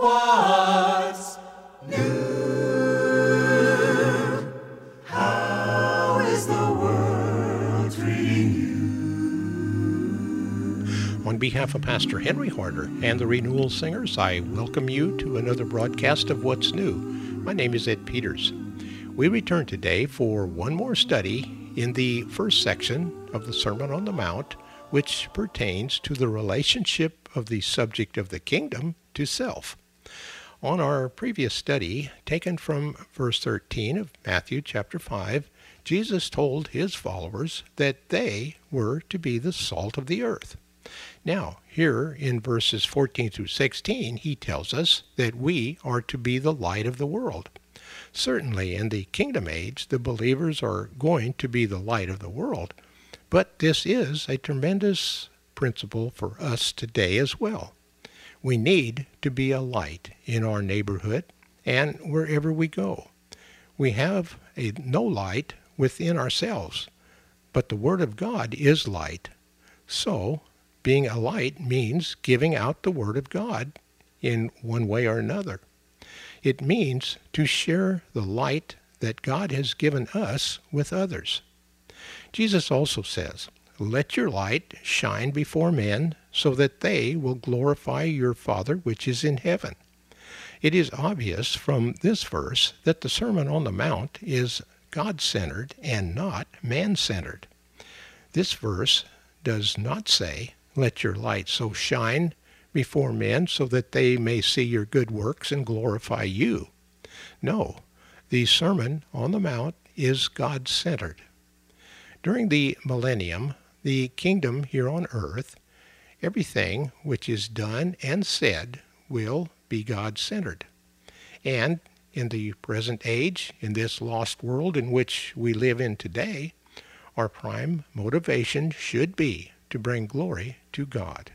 What's new? How is the world treating you? On behalf of Pastor Henry Harder and the Renewal Singers, I welcome you to another broadcast of What's New. My name is Ed Peters. We return today for one more study in the first section of the Sermon on the Mount, which pertains to the relationship of the subject of the kingdom to self. On our previous study, taken from verse 13 of Matthew chapter 5, Jesus told his followers that they were to be the salt of the earth. Now, here in verses 14 through 16, he tells us that we are to be the light of the world. Certainly, in the kingdom age, the believers are going to be the light of the world, but this is a tremendous principle for us today as well. We need to be a light in our neighborhood and wherever we go. We have a no light within ourselves, but the Word of God is light. So, being a light means giving out the Word of God in one way or another. It means to share the light that God has given us with others. Jesus also says, Let your light shine before men so that they will glorify your Father which is in heaven. It is obvious from this verse that the Sermon on the Mount is God centered and not man centered. This verse does not say, Let your light so shine before men so that they may see your good works and glorify you. No, the Sermon on the Mount is God centered. During the millennium, the kingdom here on earth everything which is done and said will be God centered. And in the present age, in this lost world in which we live in today, our prime motivation should be to bring glory to God.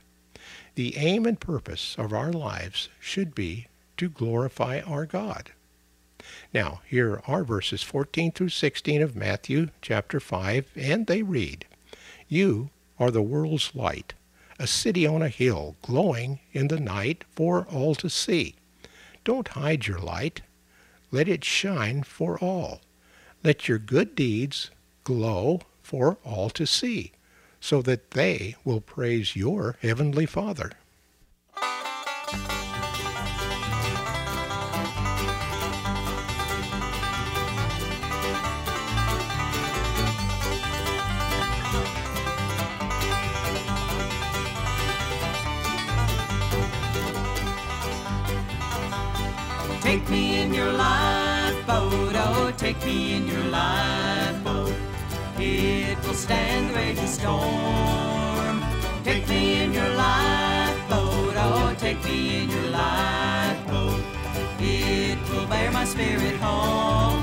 The aim and purpose of our lives should be to glorify our God. Now, here are verses 14 through 16 of Matthew chapter 5, and they read, You are the world's light a city on a hill, glowing in the night for all to see. Don't hide your light. Let it shine for all. Let your good deeds glow for all to see, so that they will praise your heavenly Father. Stand the raging storm. Take me in your lifeboat, oh, take me in your lifeboat. It will bear my spirit home.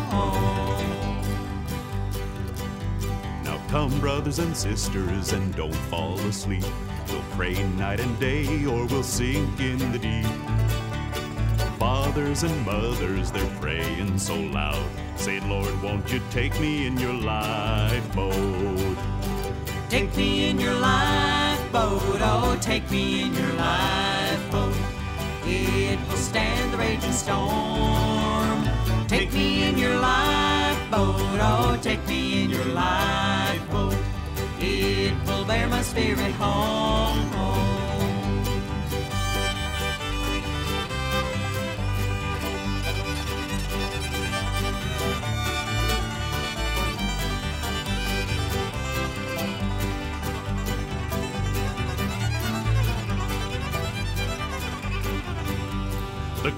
Now come, brothers and sisters, and don't fall asleep. We'll pray night and day, or we'll sink in the deep. Fathers and mothers, they're praying so loud. Say, Lord, won't you take me in your lifeboat? Take me in your lifeboat, oh, take me in your lifeboat. It will stand the raging storm. Take me in your lifeboat, oh, take me in your lifeboat. It will bear my spirit home. The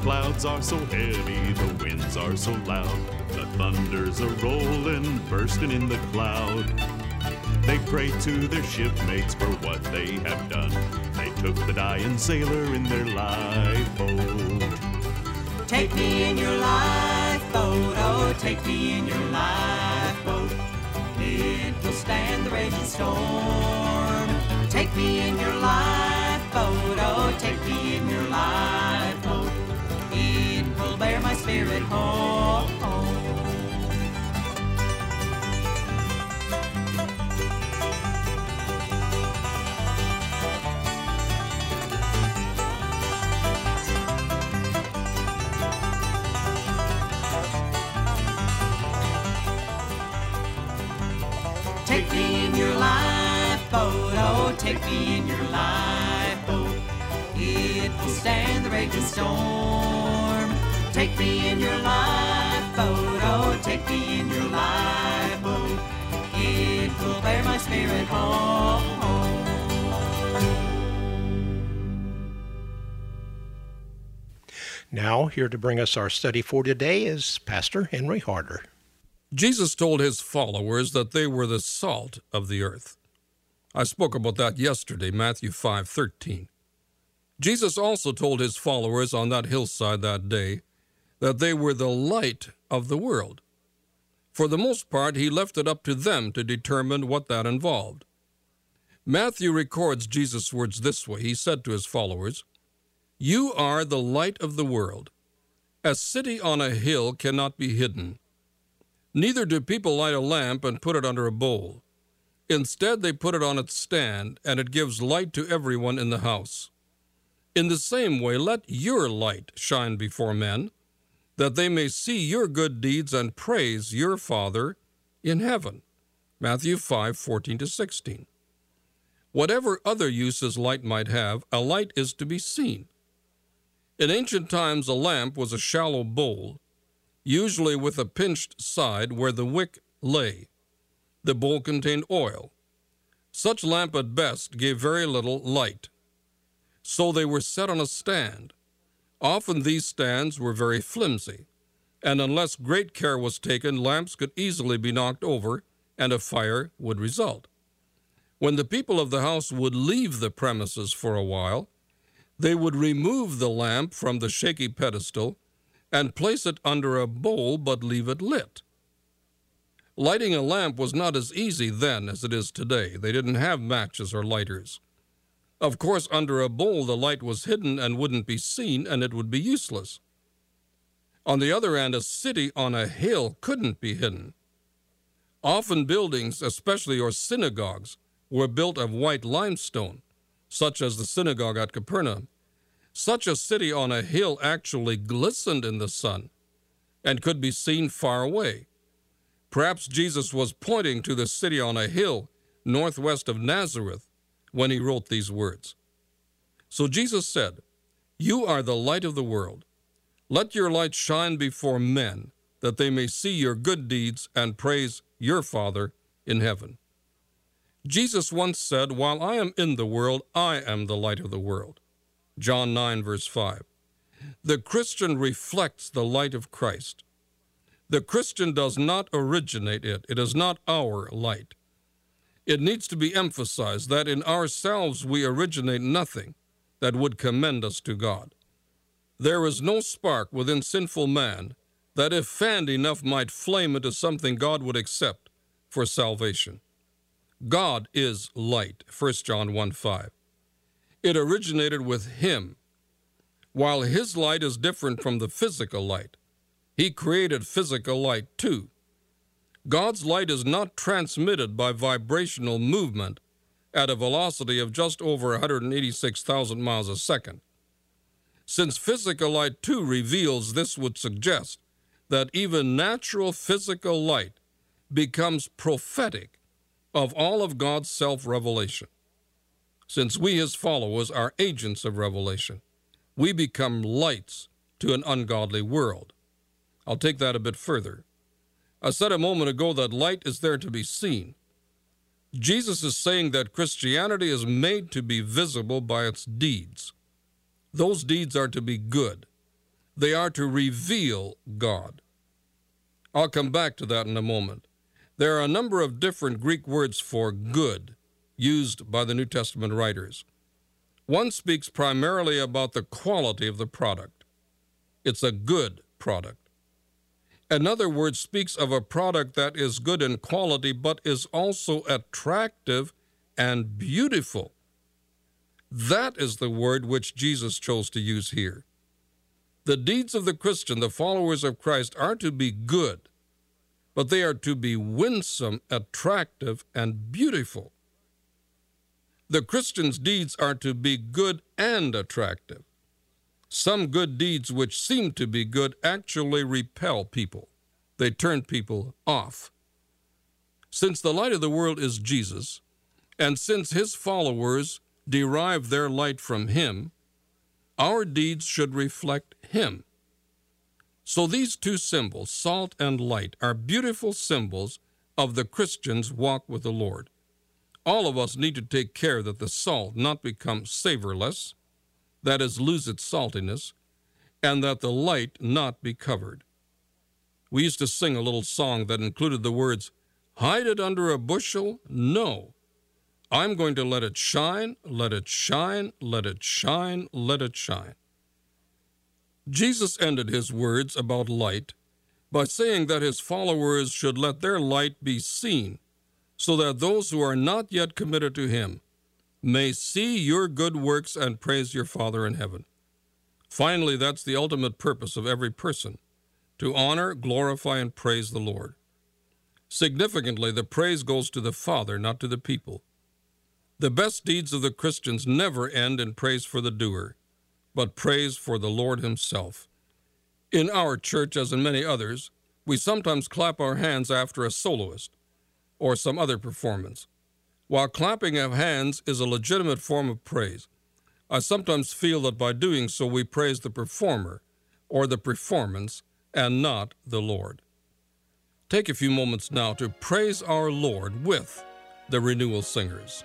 clouds are so heavy, the winds are so loud. The thunders are rolling, bursting in the cloud. They pray to their shipmates for what they have done. They took the dying sailor in their lifeboat. Take me in your lifeboat, oh, take me in your lifeboat. It will stand the raging storm. Take me in your lifeboat, oh, take me in at my spirit home. Take me in your lifeboat, oh, take me in your lifeboat. It will stand the raging storm. Take me in your lifeboat, oh, take me in your lifeboat. It will bear my spirit home. Now, here to bring us our study for today is Pastor Henry Harder. Jesus told his followers that they were the salt of the earth. I spoke about that yesterday, Matthew 5:13. Jesus also told his followers on that hillside that day that they were the light of the world. For the most part, he left it up to them to determine what that involved. Matthew records Jesus' words this way. He said to his followers, You are the light of the world. A city on a hill cannot be hidden. Neither do people light a lamp and put it under a bowl. Instead, they put it on its stand, and it gives light to everyone in the house. In the same way, let your light shine before men, that they may see your good deeds and praise your Father in heaven. Matthew 5 14 to 16. Whatever other uses light might have, a light is to be seen. In ancient times, a lamp was a shallow bowl usually with a pinched side where the wick lay. The bowl contained oil. Such lamp at best gave very little light. So they were set on a stand. Often these stands were very flimsy, and unless great care was taken, lamps could easily be knocked over and a fire would result. When the people of the house would leave the premises for a while, they would remove the lamp from the shaky pedestal and place it under a bowl but leave it lit. Lighting a lamp was not as easy then as it is today. They didn't have matches or lighters. Of course, under a bowl, the light was hidden and wouldn't be seen, and it would be useless. On the other hand, a city on a hill couldn't be hidden. Often buildings, especially or synagogues, were built of white limestone, such as the synagogue at Capernaum. Such a city on a hill actually glistened in the sun and could be seen far away. Perhaps Jesus was pointing to the city on a hill northwest of Nazareth when he wrote these words. So Jesus said, You are the light of the world. Let your light shine before men, that they may see your good deeds and praise your Father in heaven. Jesus once said, While I am in the world, I am the light of the world. John 9, verse 5. The Christian reflects the light of Christ. The Christian does not originate it, it is not our light. It needs to be emphasized that in ourselves we originate nothing that would commend us to God. There is no spark within sinful man that, if fanned enough, might flame into something God would accept for salvation. God is light, 1 John 1 5. It originated with Him. While His light is different from the physical light, He created physical light too. God's light is not transmitted by vibrational movement at a velocity of just over 186,000 miles a second. Since physical light too reveals, this would suggest that even natural physical light becomes prophetic of all of God's self revelation. Since we, his followers, are agents of revelation, we become lights to an ungodly world. I'll take that a bit further. I said a moment ago that light is there to be seen. Jesus is saying that Christianity is made to be visible by its deeds. Those deeds are to be good, they are to reveal God. I'll come back to that in a moment. There are a number of different Greek words for good used by the New Testament writers. One speaks primarily about the quality of the product. It's a good product. Another word speaks of a product that is good in quality but is also attractive and beautiful. That is the word which Jesus chose to use here. The deeds of the Christian, the followers of Christ, are to be good, but they are to be winsome, attractive, and beautiful. The Christian's deeds are to be good and attractive. Some good deeds which seem to be good actually repel people, they turn people off. Since the light of the world is Jesus, And since his followers derive their light from him, our deeds should reflect him. So these two symbols, salt and light, are beautiful symbols of the Christian's walk with the Lord. All of us need to take care that the salt not become savorless, that is, lose its saltiness, and that the light not be covered. We used to sing a little song that included the words, Hide it under a bushel? No. I'm going to let it shine, let it shine, let it shine, let it shine. Jesus ended his words about light by saying that his followers should let their light be seen, so that those who are not yet committed to him may see your good works and praise your Father in heaven. Finally, that's the ultimate purpose of every person to honor, glorify, and praise the Lord. Significantly, the praise goes to the Father, not to the people. The best deeds of the Christians never end in praise for the doer but praise for the Lord Himself. In our church, as in many others, we sometimes clap our hands after a soloist or some other performance. While clapping of hands is a legitimate form of praise, I sometimes feel that by doing so we praise the performer or the performance and not the Lord. Take a few moments now to praise our Lord with the Renewal Singers.